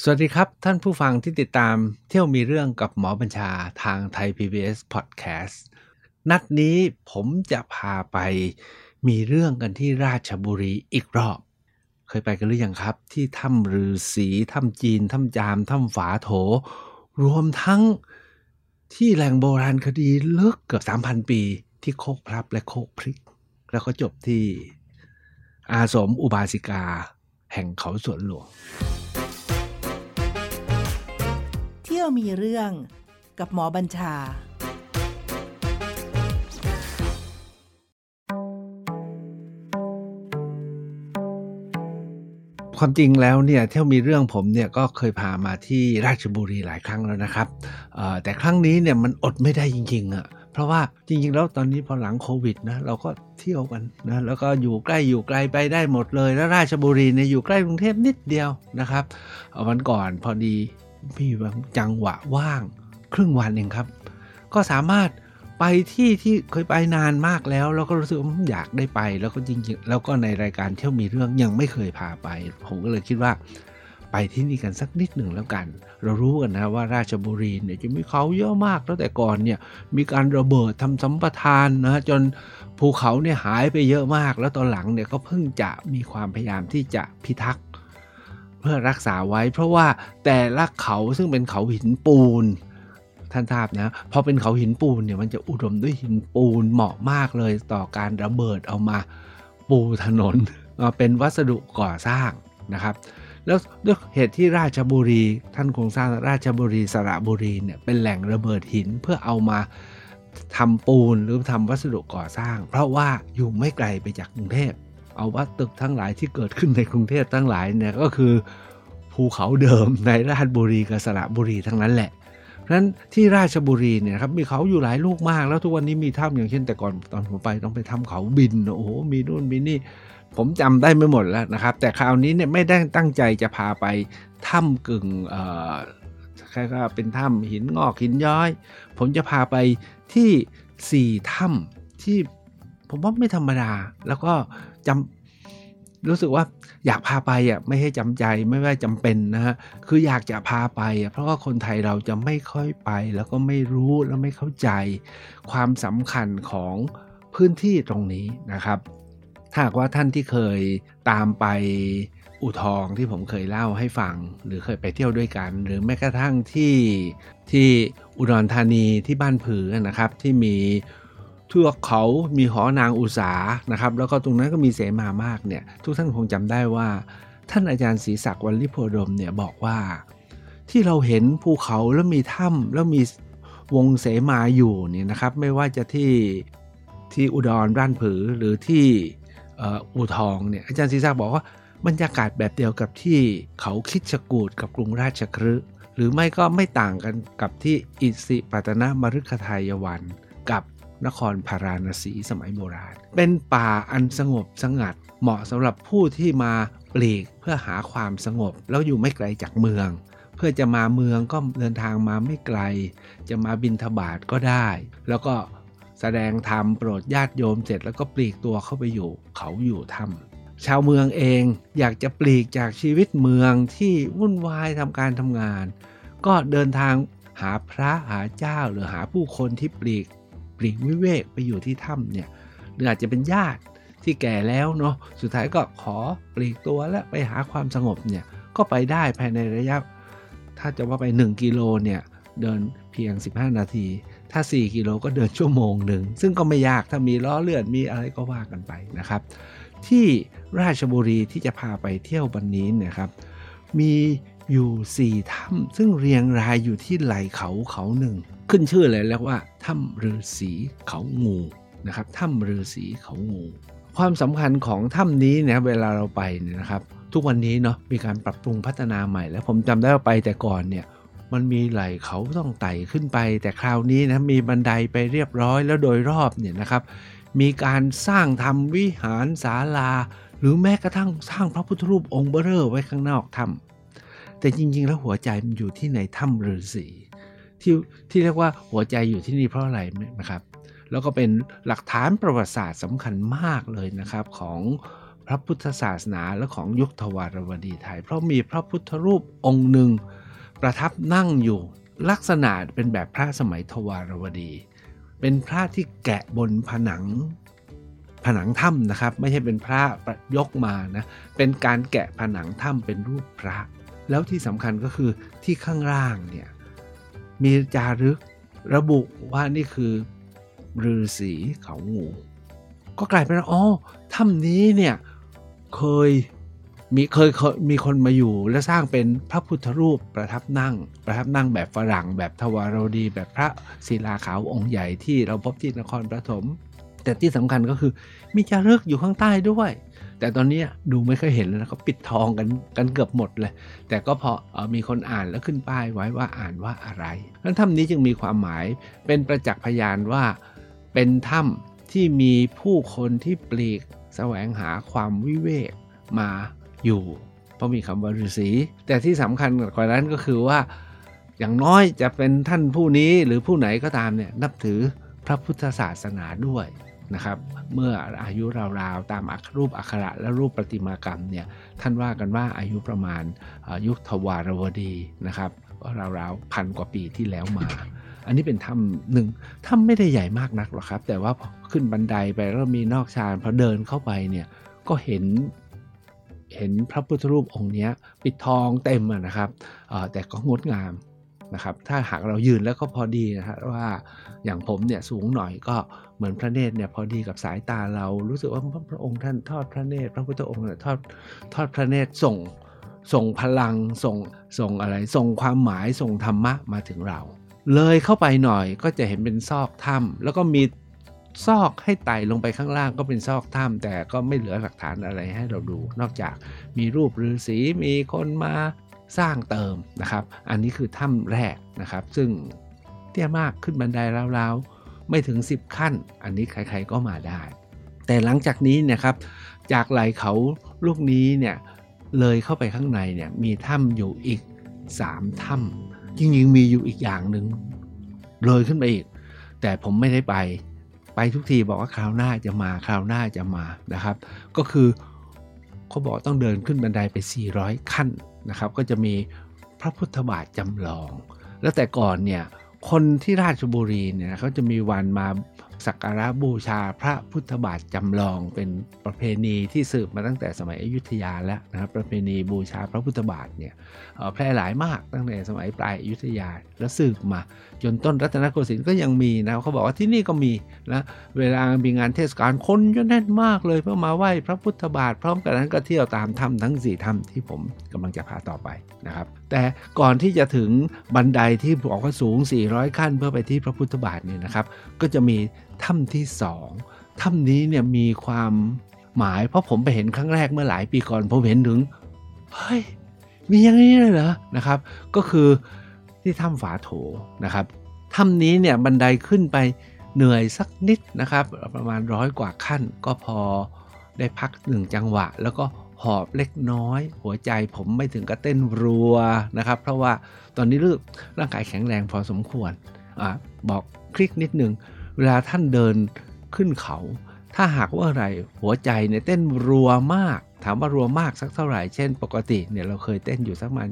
สวัสดีครับ ท่านผู้ฟังที่ติดตามเที่ยวมีเรื่องกับหมอบัญชาทางไทย PBS Podcast นัดนี้ผมจะพาไปมีเรื่องกันที่ราชบุรีอีกรอบ เคยไปกันหรือยังครับ ที่ถ้ำฤาษีถ้ำจีนถ้ำจามถ้ำฝาโถ รวมทั้งที่แหล่งโบราณคดีลึกเกือบ 3,000 ปี ที่โคกพลับและโคกพริก แล้วก็จบที่อาสมอุบาสิกา แห่งเขาสวนหลวง ที่ยวมีเรื่องกับหมอบัญชา ความจริงแล้วเนี่ยเที่ยวมีเรื่องผมเนี่ยก็เคยพามาที่ราชบุรีหลายครั้งแล้วนะครับแต่ครั้งนี้เนี่ยมันอดไม่ได้จริงๆอะ่ะเพราะว่าจริงๆ แล้วตอนนี้พอหลังโควิดนะเราก็เที่ยวกันนะแล้วก็อยู่ใกล้อยู่ไกลไปได้หมดเลย แล้วราชบุรีเนี่ยอยู่ใกล้กรุงเทพนิดเดียวนะครับวันก่อนพอดี มีจังหวะว่างครึ่งวันเองครับ ก็สามารถไปที่ที่เคยไปนานมากแล้วแล้วก็รู้สึกว่าอยากได้ไป แล้วก็จริงๆแล้วก็ในรายการเที่ยวมีเรื่องยังไม่เคยพาไป ผมก็เลยคิดว่า ไปที่นี่กันสักนิดหนึ่งแล้วกัน เรารู้กันนะว่าราชบุรีเนี่ยจะมีเขาเยอะมากตั้งแต่ก่อนเนี่ยมีการระเบิดทำสัมปทานนะจนภูเขาเนี่ยหายไปเยอะมาก แล้วตอนหลังเนี่ยก็เพิ่งจะมีความพยายามที่จะพิทักษ์ เพื่อรักษาไว้ เพราะว่าแต่ละเขาซึ่งเป็นเขาหินปูนท่านทราบนะพอเป็นเขาหินปูนเนี่ยมันจะอุดมด้วยหินปูนเหมาะมากเลยต่อการระเบิดเอามาปูถนนมาเป็นวัสดุก่อสร้างนะครับ แล้วด้วยเหตุที่ราชบุรีท่านคงสร้างราชบุรีสระบุรีเนี่ยเป็นแหล่งระเบิดหินเพื่อเอามาทำปูนหรือทำวัสดุก่อสร้าง เพราะว่าอยู่ไม่ไกลไปจากกรุงเทพ เอาว่าตึกทั้งหลายที่เกิดขึ้นในกรุงเทพทั้งหลายเนี่ยก็คือภูเขาเดิมในราชบุรีกับสระบุรีทั้งนั้นแหละเพราะฉะนั้นที่ราชบุรีเนี่ยครับมีเขาอยู่หลายลูกมาก แล้วทุกวันนี้มีถ้ำอย่างเช่นแต่ก่อนตอนผมไปต้องไปถ้ำเขาบินโอ้โหมีนู่นมีนี่ ผมจำได้ไม่หมดแล้วนะครับ แต่คราวนี้เนี่ยไม่ได้ตั้งใจจะพาไปถ้ำกึ่งเอ่อแคล้ายๆเป็นถ้ำหินงอกหินย้อย ผมจะพาไปที่สี่ถ้ำที่ผมว่าไม่ธรรมดา แล้วก็ จำรู้สึกว่าอยากพาไปอะไม่ให้จำใจไม่ว่าจำเป็นนะฮะคืออยากจะพาไปอะเพราะว่าคนไทยเราจะไม่ค่อยไป แล้วก็ไม่รู้แล้วไม่เข้าใจ ความสำคัญของพื้นที่ตรงนี้นะครับ ถ้าหากว่าท่านที่เคยตามไปอู่ทองที่ผมเคยเล่าให้ฟัง หรือเคยไปเที่ยวด้วยกัน หรือแม้กระทั่งที่ที่อุดรธานีที่บ้านผือนะครับที่มี เทือกเขามีหอนางอุสานะครับ แล้วก็ตรงนั้นก็มีเสมามากเนี่ย ทุกท่านคงจำได้ว่า ท่านอาจารย์ศรีศักดิ์วัลลิโพดมเนี่ยบอกว่า ที่เราเห็นภูเขาแล้วมีถ้ำแล้วมีวงเสมาอยู่เนี่ยนะครับ ไม่ว่าจะที่ที่อุดรบ้านผือหรือที่อู่ทองเนี่ยอาจารย์ศรีศักดิ์บอกว่าบรรยากาศแบบเดียวกับที่เขาคิดชกูดกับกรุงราชคฤห์หรือไม่ก็ไม่ต่างกันกับที่อิสิปตนมฤคทายวัน กับ นครพาราณสีสมัยโบราณ เป็นป่าอันสงบสงัด เหมาะสำหรับผู้ที่มาปลีกเพื่อหาความสงบ แล้วอยู่ไม่ไกลจากเมือง เพื่อจะมาเมืองก็เดินทางมาไม่ไกล จะมาบินทบาทก็ได้ แล้วก็แสดงธรรมโปรดญาติโยมเสร็จแล้วก็ปลีกตัวเข้าไปอยู่เขาอยู่ถ้ำชาวเมืองเองอยากจะปลีกจากชีวิตเมืองที่วุ่นวายทำการทำงาน ก็เดินทางหาพระหาเจ้าหรือหาผู้คนที่ปลีก ลีกวิเวกไปอยู่ที่ถ้ำเนี่ยหรืออาจจะเป็นญาติที่แก่แล้วเนาะสุดท้ายก็ขอปลีกตัวและไปหาความสงบเนี่ยก็ไปได้ภายในระยะ ถ้าจะว่าไป 1 กิโลเนี่ยเดินเพียง 15 นาที ถ้า 4 กิโลก็เดินชั่วโมงหนึ่ง ซึ่งก็ไม่ยากถ้ามีล้อเลื่อนมีอะไรก็ว่ากันไปนะครับ ที่ราชบุรีที่จะพาไปเที่ยววันนี้เนี่ยครับ มี อยู่4ถ้ำซึ่งเรียงรายอยู่ที่ไหล่เขาเขาหนึ่ง ขึ้นชื่อเลยแล้วว่าถ้ำฤาษีเขางูนะครับถ้ำฤาษีเขางู ความสำคัญของถ้ำนี้เนี่ยเวลาเราไปเนี่ยนะครับ ทุกวันนี้เนาะมีการปรับปรุงพัฒนาใหม่ แล้วผมจำได้ว่าไปแต่ก่อนเนี่ยมันมีไหล่เขาต้องไต่ขึ้นไป แต่คราวนี้นะมีบันไดไปเรียบร้อยแล้วโดยรอบเนี่ยนะครับมีการสร้างทำวิหารศาลา หรือแม้กระทั่งสร้างพระพุทธรูปองค์เบอเรอไว้ข้างนอกถ้ำ แต่จริง ๆ แล้วหัวใจมันอยู่ที่ในถ้ำฤาษีที่ที่เรียกว่าหัวใจอยู่ที่นี่เพราะอะไรนะครับ แล้วก็เป็นหลักฐานประวัติศาสตร์สำคัญมากเลยนะครับของพระพุทธศาสนาและของยุคทวารวดีไทย เพราะมีพระพุทธรูปองค์หนึ่งประทับนั่งอยู่ลักษณะเป็นแบบพระสมัยทวารวดี เป็นพระที่แกะบนผนังผนังถ้ำนะครับ ไม่ใช่เป็นพระยกมานะเป็นการแกะผนังถ้ำเป็นรูปพระ แล้วที่สำคัญก็คือที่ข้างล่างเนี่ยมีจารึกระบุว่านี่คือฤาษีเขางู ก็กลายเป็นว่าอ๋อถ้ำนี้เนี่ยเคยมีเคยเคยมีคนมาอยู่และสร้างเป็นพระพุทธรูปประทับนั่ง ประทับนั่งแบบฝรั่งแบบทวารวดี แบบพระศิลาขาวองค์ใหญ่ที่เราพบที่นครปฐมแต่ที่สำคัญก็คือมีจารึกอยู่ข้างใต้ด้วย แต่ตอนนี้ดูไม่ค่อยเห็นแล้วนะเขาปิดทองกันกันเกือบหมดเลย แต่ก็พออมีคนอ่านแล้วขึ้นป้ายไว้ว่าอ่านว่าอะไรนั้นถ้ำนี้จึงมีความหมายเป็นประจักษ์พยานว่าเป็นถ้ำที่มีผู้คนที่ปลีกแสวงหาความวิเวกมาอยู่เพราะมีคำว่าฤาษีแต่ที่สำคัญกว่านั้นก็คือว่า อย่างน้อยจะเป็นท่านผู้นี้หรือผู้ไหนก็ตามเนี่ยนับถือพระพุทธศาสนาด้วย นะครับ เมื่ออายุราวๆตามรูปอักขระและรูปประติมากรรมเนี่ยท่านว่ากันว่าอายุประมาณยุคทวารวดีนะครับราวๆพันกว่าปีที่แล้วมาอันนี้เป็นถ้ำหนึ่งถ้ำไม่ได้ใหญ่มากนักหรอกครับ แต่ว่าพอขึ้นบันไดไปแล้วมีนอกชานพอเดินเข้าไปเนี่ยก็เห็นเห็นพระพุทธรูปองค์นี้ปิดทองเต็มนะครับแต่ก็งดงามนะครับ ถ้าหากเรายืนแล้วก็พอดีนะครับว่าอย่างผมเนี่ยสูงหน่อยก็ เหมือนพระเนตรเนี่ยพอดีกับสายตาเรา รู้สึกว่าพระองค์ท่านทอดพระเนตร พระพุทธองค์เนี่ยทอดทอดพระเนตรส่งส่งพลังส่งส่งอะไร ส่งความหมายส่งธรรมะมาถึงเรา เลยเข้าไปหน่อยก็จะเห็นเป็นซอกถ้ำแล้วก็มีซอกให้ไต่ลงไปข้างล่างก็เป็นซอกถ้ำแต่ก็ไม่เหลือหลักฐานอะไรให้เราดู นอกจากมีรูปฤาษีมีคนมาสร้างเติมนะครับ อันนี้คือถ้ำแรกนะครับ ซึ่งเตี้ยมากขึ้นบันไดราวๆ ไม่ถึง 10 ขั้น อันนี้ใครๆก็มาได้ แต่หลังจากนี้เนี่ยครับ จากไหลเขาลูกนี้เนี่ยเลยเข้าไปข้างในเนี่ยมีถ้ำอยู่อีก 3 ถ้ำจริงๆมีอยู่อีกอย่างหนึ่งเลยขึ้นไปอีก แต่ผมไม่ได้ไปไปทุกทีบอกว่าคราวหน้าจะมาคราวหน้าจะมานะครับ ก็คือเขาบอกต้องเดินขึ้นบันไดไป 400 ขั้นนะครับ ก็จะมีพระพุทธบาทจำลอง แล้วแต่ก่อนเนี่ย คนที่ราชบุรีเนี่ยเขาจะมีวันมาสักการะบูชาพระพุทธบาทจำลองเป็นประเพณีที่สืบมาตั้งแต่สมัยอยุธยาแล้วนะครับประเพณีบูชาพระพุทธบาทเนี่ยแพร่หลายมากตั้งแต่สมัยปลายอยุธยาแล้วสืบมา จนต้นรัตนโกสินทร์ก็ยังมีนะเขาบอกว่าที่นี่ก็มีนะเวลามีงานเทศกาลคนจะแน่นมากเลยเพื่อมาไหว้พระพุทธบาท พร้อมกันนั้นก็เที่ยวตามถ้ำทั้ง4ถ้ำที่ผมกำลังจะพาต่อไปนะครับแต่ก่อนที่จะถึงบันไดที่บอกว่าสูง400 ขั้นเพื่อไปที่พระพุทธบาทเนี่ยนะครับ ก็จะมีถ้ำที่สองถ้ำนี้เนี่ยมีความหมาย เพราะผมไปเห็นครั้งแรกเมื่อหลายปีก่อน ผมเห็นถึง เฮ้ย มีอย่างนี้เลยเหรอนะครับ ก็คือที่ถ้ำฝาโถนะครับถ้ำนี้เนี่ยบันไดขึ้นไปเหนื่อยสักนิดนะครับ ประมาณร้อยกว่าขั้นก็พอได้พักหนึ่งจังหวะ แล้วก็ หอบเล็กน้อย หัวใจผมไม่ถึงกับเต้นรัวนะครับ เพราะว่าตอนนี้รู้ร่างกายแข็งแรงพอสมควรอบอกคลิกนิดนึงเวลาท่านเดินขึ้นเขา ถ้าหากว่าอะไรหัวใจเนี่ยเต้นรัวมาก ถามว่ารัวมากสักเท่าไหร่ เช่น ปกติเนี่ยเราเคยเต้นอยู่สักประมาณ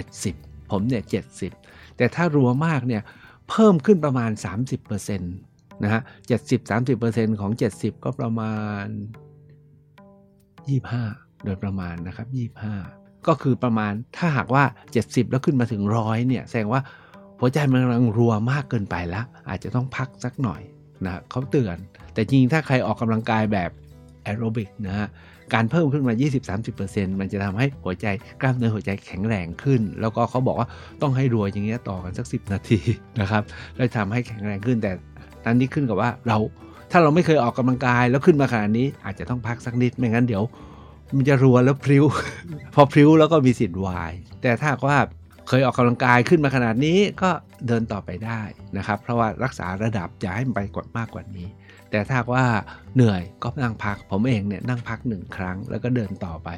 70 ผมเนี่ย70 แต่ถ้ารัวมากเนี่ยเพิ่มขึ้นประมาณ 30%นะฮะ70 30%ของ70ก็ประมาณ25 โดยประมาณนะครับ25 ก็คือประมาณถ้าหากว่า 70 แล้วขึ้นมาถึงร้อยเนี่ยแสดงว่าหัวใจมันกำลังรัวมากเกินไปแล้ว อาจจะต้องพักสักหน่อยนะเขาเตือน แต่จริงถ้าใครออกกำลังกายแบบแอโรบิกนะฮะการเพิ่มขึ้นมา 20-30%มันจะทำให้หัวใจกล้ามเนื้อหัวใจแข็งแรงขึ้น แล้วก็เขาบอกว่าต้องให้รัวอย่างเงี้ยต่อกันสัก 10 นาทีนะครับแล้วทำให้แข็งแรงขึ้นแต่นั้นนี้ขึ้นกับว่าเราถ้าเราไม่เคยออกกำลังกายแล้วขึ้นมาขนาดนี้อาจจะต้องพักสักนิดไม่งั้นเดี๋ยว มันจะรัวแล้วพริ้ว พอพริ้วแล้วก็มีสิทธิ์วาย แต่ถ้าว่าเคยออกกำลังกายขึ้นมาขนาดนี้ก็เดินต่อไปได้นะครับ เพราะว่ารักษาระดับจะให้มันไปกว่ามากกว่านี้ แต่ถ้าว่าเหนื่อยก็นั่งพัก ผมเองเนี่ยนั่งพักหนึ่งครั้ง แล้วก็เดินต่อไป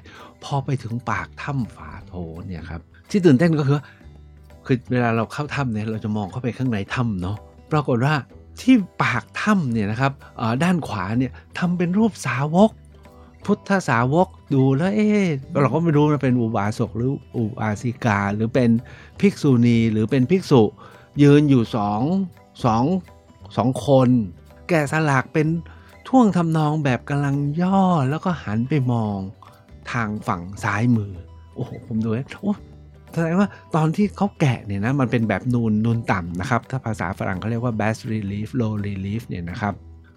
พอไปถึงปากถ้ำฝาโถเนี่ยครับที่ตื่นเต้นก็คือคือเวลาเราเข้าถ้ำเนี่ยเราจะมองเข้าไปข้างในถ้ำเนาะปรากฏว่าที่ปากถ้ำเนี่ยนะครับด้านขวาเนี่ยทำเป็นรูปสาวก พุทธสาวกดูแล้วเอ๊ะเราก็ไม่รู้นะเป็นอุบาสกหรืออุบาสิกา หรือเป็นภิกษุณีหรือเป็นภิกษุ ยืนอยู่สองสองสองคน แกะสลักเป็นท่วงทำนองแบบกำลังย่อแล้วก็หันไปมองทางฝั่งซ้ายมือ โอ้โห ผมดูแล้วโอ้แสดงว่าตอนที่เขาแกะเนี่ยนะ มันเป็นแบบนูนนูนต่ำนะครับ ถ้าภาษาฝรั่งเขาเรียกว่า bas relief low relief เนี่ยนะครับ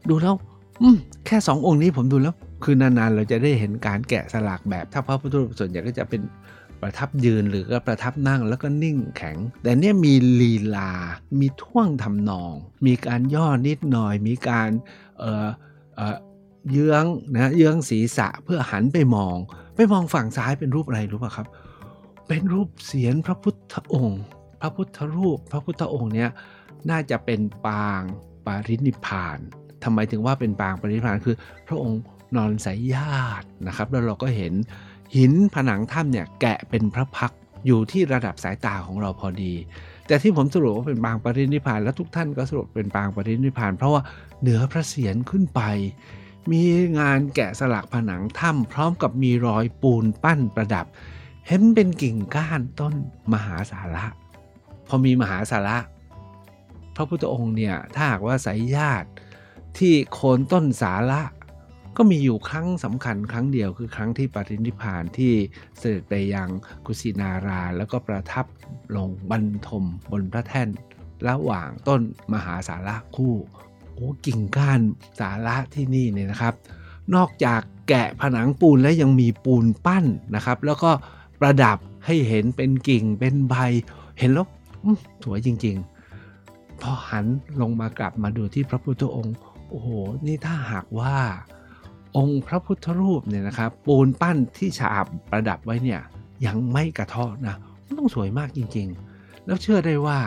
ดูแล้วแค่สององค์นี้ผมดูแล้ว คือนานๆเราจะได้เห็นการแกะสลักแบบถ้าพระพุทธรูปส่วนใหญ่ก็จะเป็นประทับยืนหรือก็ประทับนั่งแล้วก็นิ่งแข็ง แต่เนี่ยมีลีลา มีท่วงทำนอง มีการย่อนิดหน่อย มีการเอ่อเอ่อเยื้องนะเยื้องศีรษะเพื่อหันไปมอง ไปมองฝั่งซ้ายเป็นรูปอะไรรู้ป่ะครับ เป็นรูปเสียนพระพุทธองค์ พระพุทธรูป พระพุทธองค์เนี่ยน่าจะเป็นปางปารินิพานทำไมถึงว่าเป็นปางปารินิพานคือ พระองค์ นอนสายญาตินะครับ แล้วเราก็เห็นหินผนังถ้ำเนี่ยแกะเป็นพระพักอยู่ที่ระดับสายตาของเราพอดี แต่ที่ผมสรุปว่าเป็นปางปรินิพพานแล้วทุกท่านก็สรุปเป็นปางปรินิพพาน เพราะว่าเหนือพระเศียรขึ้นไป มีงานแกะสลักผนังถ้ำพร้อมกับมีรอยปูนปั้นประดับ เห็นเป็นกิ่งก้านต้นมหาสาระ พอมีมหาสาระ พระพุทธองค์เนี่ยถ้าหากว่าสายญาติที่โคนต้นสาระ ก็มีอยู่ครั้งสำคัญครั้งเดียวคือครั้งที่ปรินิพานที่เสด็จไปยังกุสินารา แล้วก็ประทับลงบรรทมบนพระแท่น ระหว่างต้นมหาสาระคู่โอ้กิ่งก้านสาระที่นี่เนี่ยนะครับ นอกจากแกะผนังปูนแล้วยังมีปูนปั้นนะครับ แล้วก็ประดับให้เห็นเป็นกิ่งเป็นใบ เห็นแล้วสวยจริง ๆ พอหันลงมากลับมาดูที่พระพุทธองค์ โอ้โห นี่ถ้าหากว่า องค์พระพุทธรูปเนี่ยนะครับปูนปั้นที่ฉาบประดับไว้เนี่ยยังไม่กระเทาะนะมันต้องสวยมากจริงๆ แล้วเชื่อได้ว่า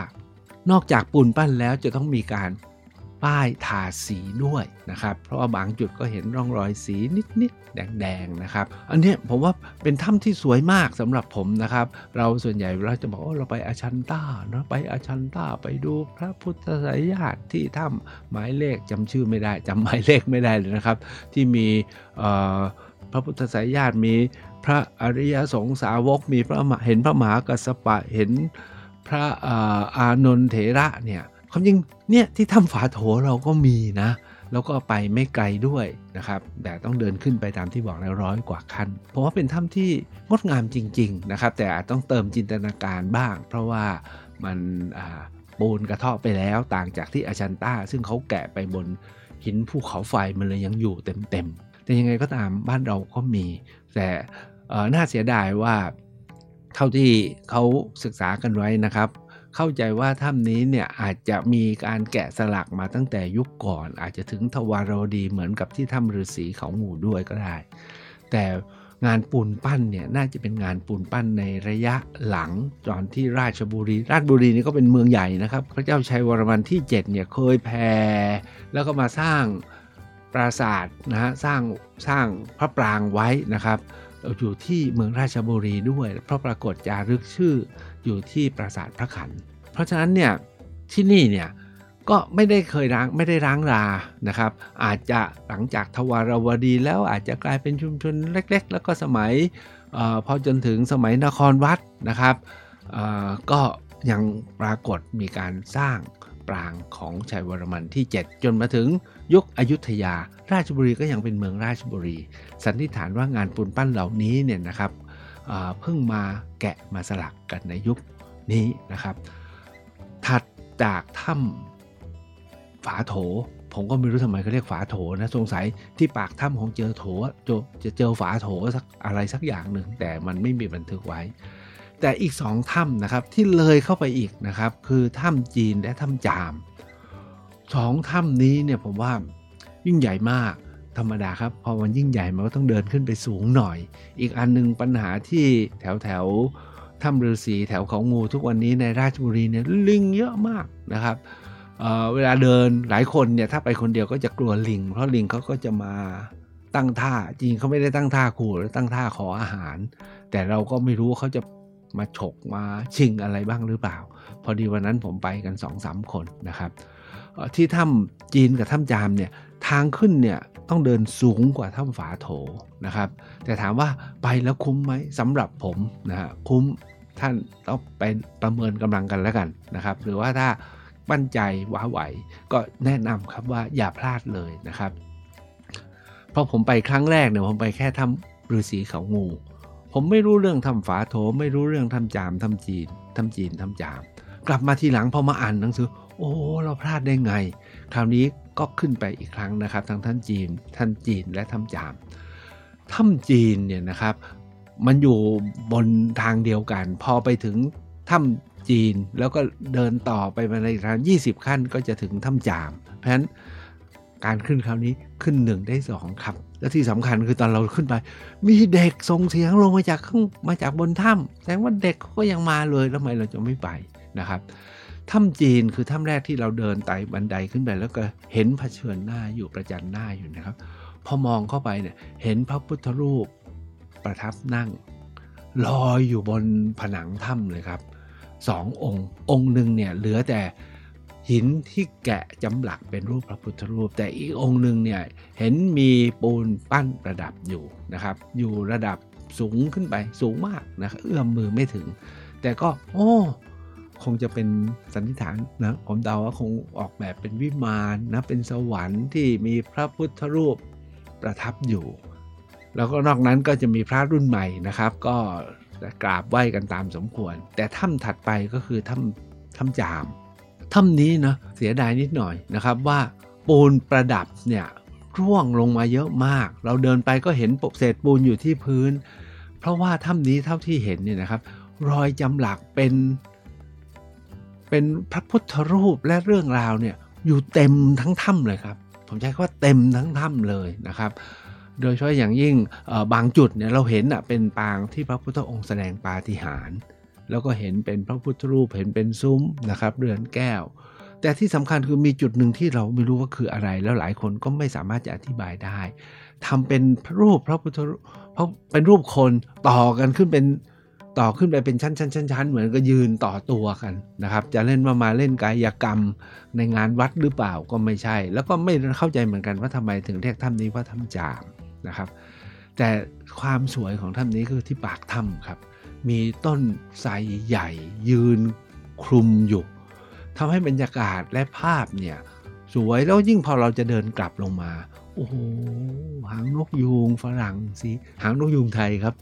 นอกจากปูนปั้นแล้วจะต้องมีการ ป้ายทาสีด้วยนะครับ เพราะว่าบางจุดก็เห็นร่องรอยสีนิดๆ แดงๆ นะครับ อันนี้ผมว่าเป็นถ้ำที่สวยมากสำหรับผมนะครับ เราส่วนใหญ่เราจะบอกว่าเราไปอาชันต้าเนาะไปอาชันต้าไปดูพระพุทธสายญาติที่ถ้ำหมายเลขจำชื่อไม่ได้จำหมายเลขไม่ได้เลยนะครับ ที่มีพระพุทธสายญาติมีพระอริยสงสาวกมีพระเห็นพระมหากัสสปะเห็นพระอานนทเถระเนี่ย ความจริงเนี่ยที่ถ้ำฝาโถเราก็มีนะ แล้วก็ไปไม่ไกลด้วยนะครับ แต่ต้องเดินขึ้นไปตามที่บอกแล้วร้อยกว่าขั้นผมว่าเป็นถ้ำที่งดงามจริง ๆ นะครับ แต่อาจต้องเติมจินตนาการบ้าง เพราะว่ามันปูนกระเทาะไปแล้วต่างจากที่อาชันต้า ซึ่งเขาแกะไปบนหินภูเขาไฟมันเลยยังอยู่เต็มๆแต่ยังไงก็ตามบ้านเราก็มี แต่น่าเสียดายว่าเท่าที่เขาศึกษากันไว้นะครับ เข้าใจว่าถ้ำนี้เนี่ยอาจจะมีการแกะสลักมาตั้งแต่ยุคก่อน อาจจะถึงทวารวดีเหมือนกับที่ถ้ำฤาษีเขาหมู่ด้วยก็ได้ แต่งานปูนปั้นเนี่ยน่าจะเป็นงานปูนปั้นในระยะหลังตอนที่ราชบุรี ราชบุรีนี่ก็เป็นเมืองใหญ่นะครับ พระเจ้าชัยวรมันที่7เนี่ยเคยแผ่แล้วก็มาสร้างปราสาทนะฮะสร้างสร้างพระปรางไว้นะครับอยู่ที่เมืองราชบุรีด้วย เพราะปรากฏจารึกชื่อ อยู่ที่ปราสาทพระขัน เพราะฉะนั้นเนี่ยที่นี่เนี่ยก็ไม่ได้เคยร้างไม่ได้ร้างรานะครับ อาจจะหลังจากทวารวดีแล้วอาจจะกลายเป็นชุมชนเล็ก ๆ แล้วก็สมัยออพอจนถึงสมัยนครวัดนะครับก็ยังปรากฏมีการสร้างปรางของชัยวรมันที่ 7 จนมาถึงยุคอยุธยา ราชบุรีก็ยังเป็นเมืองราชบุรี สันนิษฐานว่างานปูนปั้นเหล่านี้เนี่ยนะครับ เพิ่งมาแกะมาสลักกันในยุคนี้นะครับ ถัดจากถ้ำฝาโถ ผมก็ไม่รู้ทำไมเขาเรียกฝาโถนะสงสัยที่ปากถ้ำของเจอโถจะเจอฝาโถสักอะไรสักอย่างหนึ่งแต่มันไม่มีบันทึกไว้ แต่อีกสองถ้ำนะครับที่เลยเข้าไปอีกนะครับ คือถ้ำจีนและถ้ำจามสองถ้ำนี้เนี่ยผมว่ายิ่งใหญ่มาก ธรรมดาครับ พอมันยิ่งใหญ่มันก็ต้องเดินขึ้นไปสูงหน่อย อีกอันหนึงปัญหาที่แถวแถวถ้ำฤาษีแถวเขางูทุกวันนี้ในราชบุรีเนี่ยลิงเยอะมากนะครับเเวลาเดินหลายคนเนี่ยถ้าไปคนเดียวก็จะกลัวลิง เพราะลิงเขาก็จะมาตั้งท่าจริงเขาไม่ได้ตั้งท่าขู่หรือตั้งท่าขออาหาร แต่เราก็ไม่รู้เขาจะมาฉกมาชิงอะไรบ้างหรือเปล่า พอดีวันนั้นผมไปกัน2อสามคนนะครับที่ถ้ำจีนกับถ้ำจามเนี่ย ทางขึ้นเนี่ยต้องเดินสูงกว่าถ้ำฝาโถนะครับ แต่ถามว่าไปแล้วคุ้มไหมสำหรับผมนะฮะคุ้มท่านต้องไปประเมินกำลังกันแล้วกันนะครับ หรือว่าถ้ามั่นใจว้าไหว ก็แนะนำครับว่าอย่าพลาดเลยนะครับ เพราะผมไปครั้งแรกเนี่ยผมไปแค่ถ้ำฤาษีเขางู ผมไม่รู้เรื่องทำฝาโถไม่รู้เรื่องทำจามทำจีนทำจีนทำจาม กลับมาทีหลังพอมาอ่านหนังสือ โอ้เราพลาดได้ไง คราวนี้ ก็ขึ้นไปอีกครั้งนะครับทั้งท่านจีนท่านจีนและทำจามถ้ำจีนเนี่ยนะครับมันอยู่บนทางเดียวกัน พอไปถึงถ้ำจีนแล้วก็เดินต่อไปมาในทาง20ขั้นก็จะถึงถ้ำจาม เพราะฉะนั้นการขึ้นคราวนี้ขึ้นหนึ่งได้สองครับ และที่สำคัญคือตอนเราขึ้นไป มีเด็กส่งเสียงลงมาจากข้างมาจากบนถ้ำแสดงว่าเด็กเขาก็ยังมาเลยแล้วทำไมเราจะไม่ไปนะครับ ถ้ำจีนคือถ้ำแรกที่เราเดินไต่บันไดขึ้นไปแล้วก็เห็นเผชิญหน้าอยู่ประจันหน้าอยู่นะครับ พอมองเข้าไปเนี่ยเห็นพระพุทธรูปประทับนั่ง ลอยอยู่บนผนังถ้ำเลยครับสององค์ องค์หนึ่งเนี่ยเหลือแต่หินที่แกะจำหลักเป็นรูปพระพุทธรูป แต่อีกองค์หนึ่งเนี่ยเห็นมีปูนปั้นประดับอยู่นะครับ อยู่ระดับสูงขึ้นไปสูงมากนะครับเอื้อมมือไม่ถึง แต่ก็ โอ้ คงจะเป็นสันนิษฐานนะผมเดาว่าคงออกแบบเป็นวิมานนะเป็นสวรรค์ที่มีพระพุทธรูปประทับอยู่ แล้วก็นอกนั้นก็จะมีพระรุ่นใหม่นะครับ ก็กราบไหว้กันตามสมควร แต่ถ้ำถัดไปก็คือถ้ำถ้ำจามถ้ำนี้นะเสียดายนิดหน่อยนะครับว่าปูนประดับเนี่ยร่วงลงมาเยอะมาก เราเดินไปก็เห็นเศษปูนอยู่ที่พื้น เพราะว่าถ้ำนี้เท่าที่เห็นเนี่ยนะครับ รอยจำหลักเป็น เป็นพระพุทธรูปและเรื่องราวเนี่ยอยู่เต็มทั้งถ้ำเลยครับ ผมใช้คำว่าเต็มทั้งถ้ำเลยนะครับ โดยเฉพาะอย่างยิ่งบางจุดเนี่ยเราเห็นอะเป็นปางที่พระพุทธองค์แสดงปาฏิหาริย์แล้วก็เห็นเป็นพระพุทธรูปเห็นเป็นซุ้มนะครับเรือนแก้ว แต่ที่สำคัญคือมีจุดหนึ่งที่เราไม่รู้ว่าคืออะไร แล้วหลายคนก็ไม่สามารถจะอธิบายได้ทำเป็นรูปพระพุทธรูปเพราะเป็นรูปคนต่อกันขึ้นเป็น ต่อขึ้นไปเป็นชั้นชั้นชั้นชั้นเหมือนก็ยืนต่อตัวกันนะครับ จะเล่นมามาเล่นกายกรรมในงานวัดหรือเปล่าก็ไม่ใช่ แล้วก็ไม่เข้าใจเหมือนกันว่าทำไมถึงเรียกถ้ำนี้ว่าถ้ำจามนะครับ แต่ความสวยของถ้ำนี้คือที่ปากถ้ำครับ มีต้นไทรใหญ่ยืนคลุมอยู่ทำให้บรรยากาศและภาพเนี่ยสวยแล้วยิ่งพอเราจะเดินกลับลงมา โอ้โหหางนกยูงฝรั่งสีหางนกยูงไทยครับ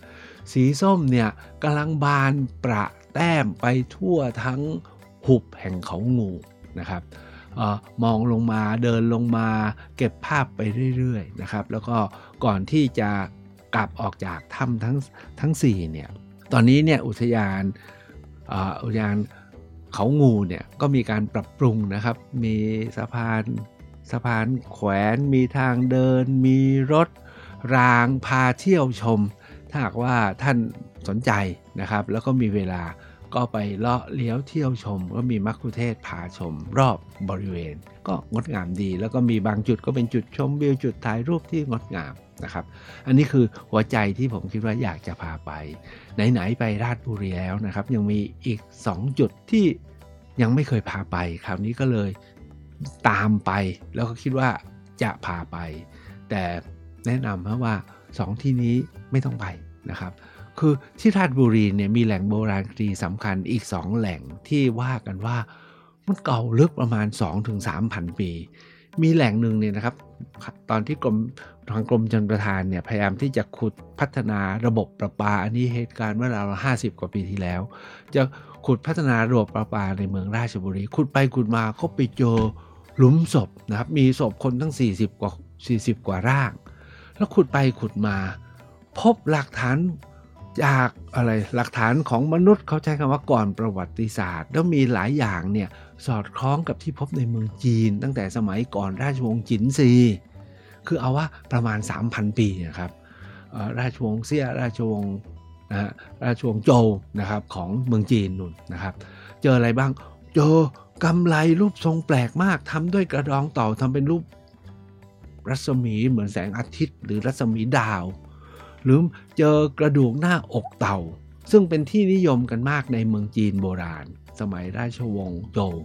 สีส้มเนี่ยกำลังบานประแต้มไปทั่วทั้งหุบแห่งเขางูนะครับออมองลงมาเดินลงมา เก็บภาพไปเรื่อยๆนะครับ แล้วก็ก่อนที่จะกลับออกจากถ้ำทั้งทั้ง4เนี่ยตอนนี้เนี่ยอุทยานอุทยานเขางูเนี่ยก็มีการปรับปรุงนะครับ มีสะพานสะพานแขวนมีทางเดิน มีรถรางพาเที่ยวชม ถ้าหากว่าท่านสนใจนะครับ แล้วก็มีเวลาก็ไปเลาะเลี้ยวเที่ยวชม ก็มีมักคุเทศพาชม รอบบริเวณ ก็งดงามดี แล้วก็มีบางจุดก็เป็นจุดชมวิวจุดถ่ายรูปที่งดงามนะครับ อันนี้คือหัวใจที่ผมคิดว่าอยากจะพาไป ไหน ๆ ไปราชบุรีแล้วนะครับ ยังมีอีก 2 จุดที่ยังไม่เคยพาไป คราวนี้ก็เลยตามไป แล้วก็คิดว่าจะพาไป แต่แนะนำว่า 2 ที่นี้ไม่ต้องไปนะครับ คือที่ราชบุรีเนี่ยมีแหล่งโบราณคดีสำคัญอีก 2 แหล่งที่ว่ากันว่ามันเก่าลึกประมาณ 2-3,000 ปี มีแหล่งหนึ่งเนี่ยนะครับ ตอนที่กรมทางกรมชนประทานเนี่ยพยายามที่จะขุดพัฒนาระบบประปา อันนี้เหตุการณ์เมื่อราวห้าสิบกว่าปีที่แล้ว จะขุดพัฒนาระบบประปาในเมืองราชบุรี ขุดไปขุดมาก็ไปเจอหลุมศพนะครับ มีศพคนทั้ง 40 กว่า 40 กว่าร่าง แล้วขุดไปขุดมา พบหลักฐานจากอะไรหลักฐานของมนุษย์เขาใช้คำว่าก่อนประวัติศาสตร์ แล้วมีหลายอย่างเนี่ยสอดคล้องกับที่พบในเมืองจีน ตั้งแต่สมัยก่อนราชวงศ์จินซีคือเอาว่าประมาณ 3,000 ปีนะครับราชวงศ์เซี่ยราชวงศ์นะฮะราชวงศ์โจวนะครับของเมืองจีนนุ่นนะครับ เจออะไรบ้างเจอกำไลรูปทรงแปลกมากทำด้วยกระดองเต่าทำเป็นรูป รัศมีเหมือนแสงอาทิตย์ หรือรัศมีดาว หรือเจอกระดูกหน้าอกเต่า ซึ่งเป็นที่นิยมกันมากในเมืองจีนโบราณ สมัยราชวงศ์โจว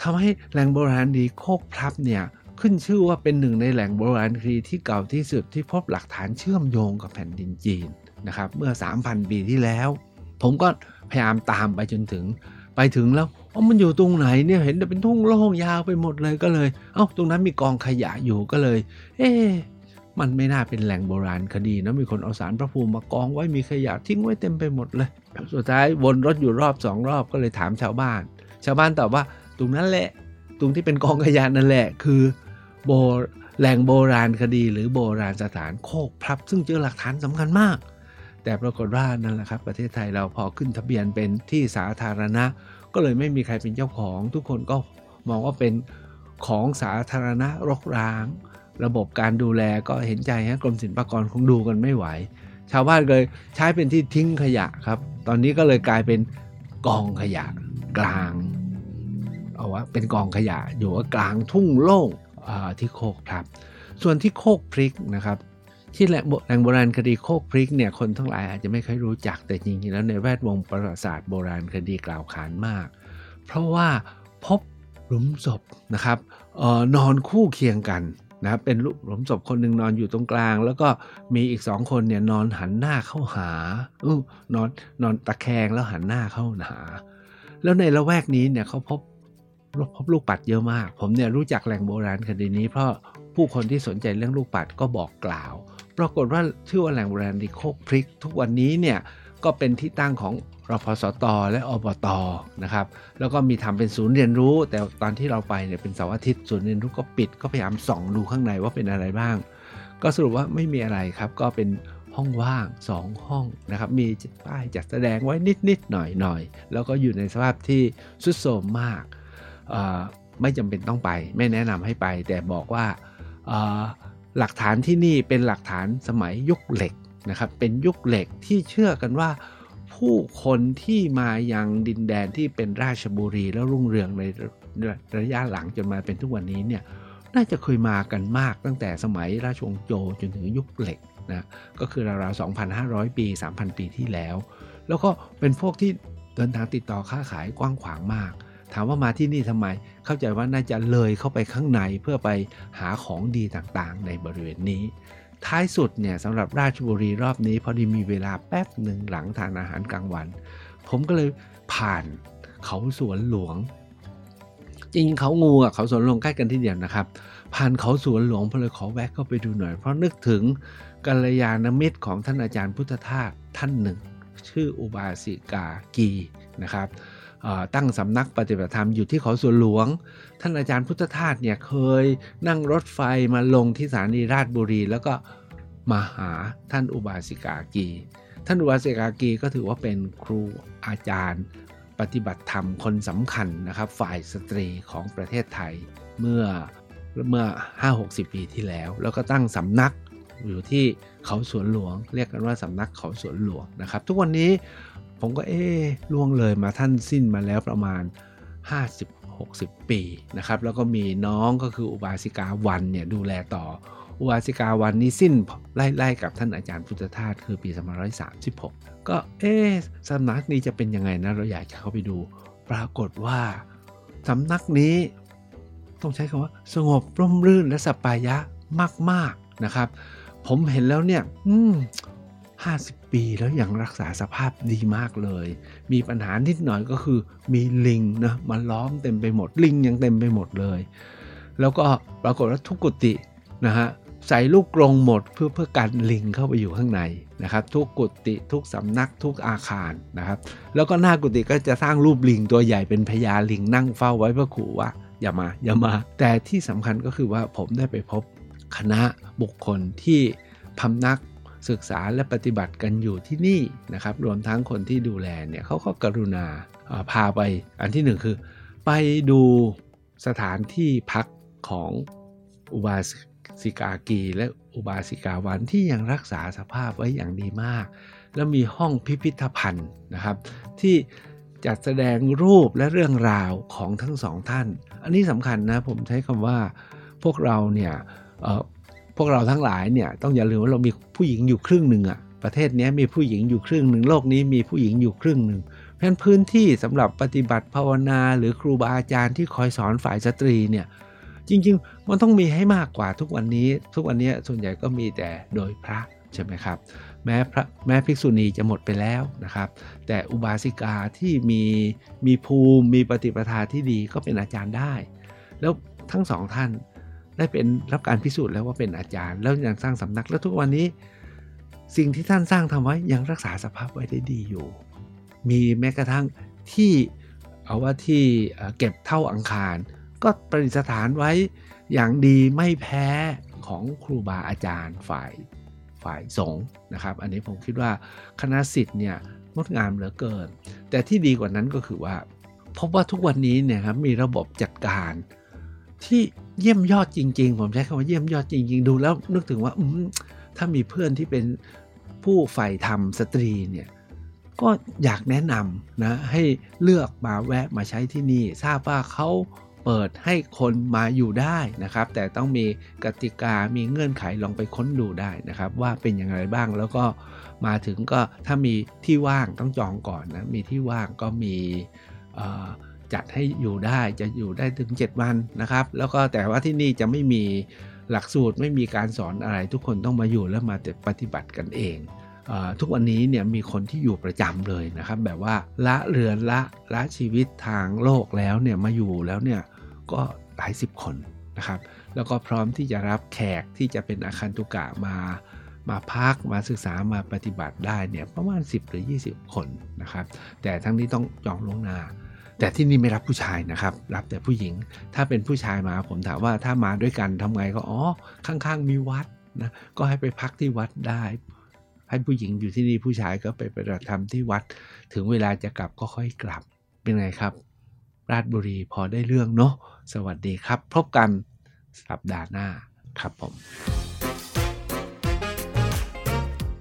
ทำให้แหล่งโบราณดีโคกพลับเนี่ยขึ้นชื่อว่าเป็นหนึ่งในแหล่งโบราณคดีที่เก่าที่สุดที่พบหลักฐานเชื่อมโยงกับแผ่นดินจีนนะครับเมื่อ 3,000 ปีที่แล้ว ผมก็พยายามตามไปจนถึง ไปถึงแล้ว อ๋อมันอยู่ตรงไหนเนี่ยเห็นแต่เป็นทุ่งโล่งยาวไปหมดเลยก็เลย เอ้าตรงนั้นมีกองขยะอยู่ก็เลย เอ๊ะมันไม่น่าเป็นแหล่งโบราณคดีนะมีคนเอาสารพระภูมิมากองไว้มีขยะทิ้งไว้เต็มไปหมดเลย สุดท้ายวนรถอยู่รอบสองรอบก็เลยถามชาวบ้าน ชาวบ้านตอบว่าตรงนั้นแหละ ตรงที่เป็นกองขยะนั่นแหละ คือโบแหล่งโบราณคดี หรือโบราณสถานโคกพลับ ซึ่งเจอหลักฐานสำคัญมาก แต่ปรากฏว่านั่นแหละครับ ประเทศไทยเราพอขึ้นทะเบียนเป็นที่สาธารณะ ก็เลยไม่มีใครเป็นเจ้าของ ทุกคนก็มองว่าเป็นของสาธารณะรกร้าง ระบบการดูแลก็เห็นใจฮะกรมศิลปากรคงดูกันไม่ไหว ชาวบ้านเลยใช้เป็นที่ทิ้งขยะครับ ตอนนี้ก็เลยกลายเป็นกองขยะกลาง เอาว่าเป็นกองขยะอยู่ว่ากลางทุ่งโล่งที่โคกครับ ส่วนที่โคกพริกนะครับ ที่แหล่งแหล่งโบราณคดีโคกพริกเนี่ยคนทั้งหลายอาจจะไม่ค่อยรู้จักแต่จริงๆแล้วในแวดวงประวัติศาสตร์โบราณคดีกล่าวขานมาก เพราะว่าพบหลุมศพนะครับออนอนคู่เคียงกันนะครับเป็นหลุมศพคนหนึ่งนอนอยู่ตรงกลาง แล้วก็มีอีกสองคนเนี่ยนอนหันหน้าเข้าหาออนอนนอนตะแคงแล้วหันหน้าเข้าหา แล้วในละแวกนี้เนี่ยเขาพบพบลูกปัดเยอะมาก ผมเนี่ยรู้จักแหล่งโบราณคดีนี้ เพราะผู้คนที่สนใจเรื่องลูกปัดก็บอกกล่าว ปรากฏว่าชื่อว่าแหล่งโบราณดีโคกพริก ทุกวันนี้เนี่ยก็เป็นที่ตั้งของรพสตและอบตนะครับ แล้วก็มีทำเป็นศูนย์เรียนรู้ แต่ตอนที่เราไปเนี่ยเป็นเสาร์อาทิตย์ศูนย์เรียนรู้ก็ปิดก็พยายามส่องดูข้างในว่าเป็นอะไรบ้าง ก็สรุปว่าไม่มีอะไรครับ ก็เป็นห้องว่าง 2 ห้องนะครับ มีป้ายจัดแสดงไว้นิดๆหน่อยๆแล้วก็อยู่ในสภาพที่สุดโทรมมาก ไม่จำเป็นต้องไป ไม่แนะนำให้ไป แต่บอกว่า หลักฐานที่นี่เป็นหลักฐานสมัยยุคเหล็กนะครับ เป็นยุคเหล็กที่เชื่อกันว่า ผู้คนที่มายังดินแดนที่เป็นราชบุรีแล้วรุ่งเรืองในระยะหลังจนมาเป็นทุกวันนี้เนี่ยน่าจะเคยมากันมากตั้งแต่สมัยราชวงศ์โจจนถึงยุคเหล็กนะก็คือราวๆ 2,500 ปี 3,000 ปีที่แล้ว แล้วก็เป็นพวกที่เดินทางติดต่อค้าขายกว้างขวางมาก ถามว่ามาที่นี่ทำไม เข้าใจว่าน่าจะเลยเข้าไปข้างในเพื่อไปหาของดีต่างๆ ในบริเวณนี้ ท้ายสุดเนี่ยสำหรับราชบุรีรอบนี้ พอดีมีเวลาแป๊บหนึ่งหลังทานอาหารกลางวัน ผมก็เลยผ่านเขาสวนหลวง จริงเขางูอะเขาสวนหลวงใกล้กันที่เดียวนะครับ ผ่านเขาสวนหลวงพอเลยขอแวะเข้าไปดูหน่อย เพราะนึกถึงกัลยาณมิตรของท่านอาจารย์พุทธทาสท่านหนึ่ง ชื่ออุบาสิกากีนะครับ ตั้งสำนักปฏิบัติธรรมอยู่ที่เขาสวนหลวง ท่านอาจารย์พุทธทาสเนี่ยเคยนั่งรถไฟมาลงที่สถานีราชบุรี แล้วก็มาหาท่านอุบาสิกากี ท่านอุบาสิกากีก็ถือว่าเป็นครูอาจารย์ปฏิบัติธรรมคนสำคัญนะครับฝ่ายสตรีของประเทศไทยเมื่อเมื่อ 5-60 ปีที่แล้ว แล้วก็ตั้งสำนักอยู่ที่เขาสวนหลวง เรียกกันว่าสำนักเขาสวนหลวงนะครับ ทุกวันนี้ ผมก็เอ๊ล่วงเลยมาท่านสิ้นมาแล้วประมาณ 50-60 ปีนะครับ แล้วก็มีน้องก็คืออุบาสิกาวันเนี่ยดูแลต่อ อุบาสิกาวันนี้สิ้นไล่ๆกับท่านอาจารย์พุทธทาสคือปี2536 ก็เอ๊สำนักนี้จะเป็นยังไงนะเราอยากจะเข้าไปดู ปรากฏว่าสำนักนี้ต้องใช้คำว่าสงบร่มรื่นและสปายะมากๆนะครับ ผมเห็นแล้วเนี่ย อืม ห้าสิบปีแล้วยังรักษาสภาพดีมากเลย มีปัญหานิดหน่อยก็คือมีลิงนะมาล้อมเต็มไปหมดลิงยังเต็มไปหมดเลย แล้วก็ปรากฏว่าทุกกุฏินะฮะใส่ลูกกรงหมดเพื่อเพื่อกันลิงเข้าไปอยู่ข้างในนะครับ ทุกกุฏิทุกสำนักทุกอาคารนะครับ แล้วก็หน้ากุฏิก็จะสร้างรูปลิงตัวใหญ่เป็นพญาลิงนั่งเฝ้าไว้เพื่อขู่ว่าอย่ามาอย่ามา แต่ที่สำคัญก็คือว่าผมได้ไปพบคณะบุคคลที่พำนัก ศึกษาและปฏิบัติกันอยู่ที่นี่นะครับ รวมทั้งคนที่ดูแลเนี่ยเขาก็กรุณาพาไป อันที่หนึ่งคือ ไปดูสถานที่พักของอุบาสิกากีและอุบาสิกาวันที่ยังรักษาสภาพไว้อย่างดีมาก แล้วมีห้องพิพิธภัณฑ์นะครับ ที่จัดแสดงรูปและเรื่องราวของทั้งสองท่าน อันนี้สำคัญนะผมใช้คำว่าพวกเราเนี่ย วกเราทั้งหลายเนี่ยต้องอย่าลืมว่าเรามีผู้หญิงอยู่ครึ่งหนึ่งอะประเทศนี้มีผู้หญิงอยู่ครึ่งหนึ่งโลกนี้มีผู้หญิงอยู่ครึ่งหนึ่งเพราะพื้นที่สำหรับปฏิบัติภาวนาหรือครูบาอาจารย์ที่คอยสอนฝ่ายสตรีเนี่ยจริงๆ มันต้องมีให้มากกว่าทุกวันนี้ ทุกวันนี้ส่วนใหญ่ก็มีแต่โดยพระใช่ไหมครับ แม้พระแม้ภิกษุณีจะหมดไปแล้วนะครับ แต่อุบาสิกาที่มีมีภูมิมีปฏิปทาที่ดีก็เป็นอาจารย์ได้ แล้วทั้งสองท่าน ได้เป็นรับการพิสูจน์แล้วว่าเป็นอาจารย์ แล้วยังสร้างสำนัก แล้วทุกวันนี้สิ่งที่ท่านสร้างทำไว้ยังรักษาสภาพไว้ได้ดีอยู่ มีแม้กระทั่งที่เอาว่าที่เอ่อเก็บเท่าอังคาร ก็ประดิษฐานไว้อย่างดีไม่แพ้ของครูบาอาจารย์ฝ่ายฝ่ายสงฆ์นะครับ อันนี้ผมคิดว่าคณะสิทธิ์เนี่ยงดงามเหลือเกิน แต่ที่ดีกว่านั้นก็คือว่าพบว่าทุกวันนี้เนี่ยครับมีระบบจัดการที่ เยี่ยมยอดจริง ๆ ผมใช้คำว่าเยี่ยมยอดจริง ๆ ดูแล้วนึกถึงว่าถ้ามีเพื่อนที่เป็นผู้ใฝ่ธรรมสตรีเนี่ยก็อยากแนะนำนะให้เลือกมาแวะมาใช้ที่นี่ ทราบว่าเขาเปิดให้คนมาอยู่ได้นะครับ แต่ต้องมีกติกามีเงื่อนไขลองไปค้นดูได้นะครับ ว่าเป็นอย่างไรบ้างแล้วก็มาถึงก็ถ้ามีที่ว่างต้องจองก่อนนะมีที่ว่างก็มีออ จัดให้อยู่ได้จะอยู่ได้ถึง 7 วันนะครับ แล้วก็แต่ว่าที่นี่จะไม่มีหลักสูตรไม่มีการสอนอะไร ทุกคนต้องมาอยู่แล้วมาปฏิบัติกันเองทุกวันนี้เนี่ยมีคนที่อยู่ประจำเลยนะครับ แบบว่าละเรือนละละชีวิตทางโลกแล้วเนี่ยมาอยู่แล้วเนี่ยก็หลายสิบคนนะครับ แล้วก็พร้อมที่จะรับแขกที่จะเป็นอาคันตุกะมามาพักมาศึกษามาปฏิบัติได้เนี่ยประมาณ 10 หรือ 20 คนนะครับ แต่ทั้งนี้ต้องจองล่วงหน้า แต่ที่นี่ไม่รับผู้ชายนะครับ รับแต่ผู้หญิง ถ้าเป็นผู้ชายมาผมถามว่าถ้ามาด้วยกันทำไงก็อ๋อข้างๆมีวัดนะก็ให้ไปพักที่วัดได้ ให้ผู้หญิงอยู่ที่นี่ผู้ชายก็ไปปฏิบัติธรรมที่วัด ถึงเวลาจะกลับก็ค่อยกลับเป็นไงครับ ราชบุรีพอได้เรื่องเนาะสวัสดีครับ พบกันสัปดาห์หน้าครับผม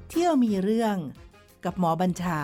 เที่ยวมีเรื่องกับหมอบัญชา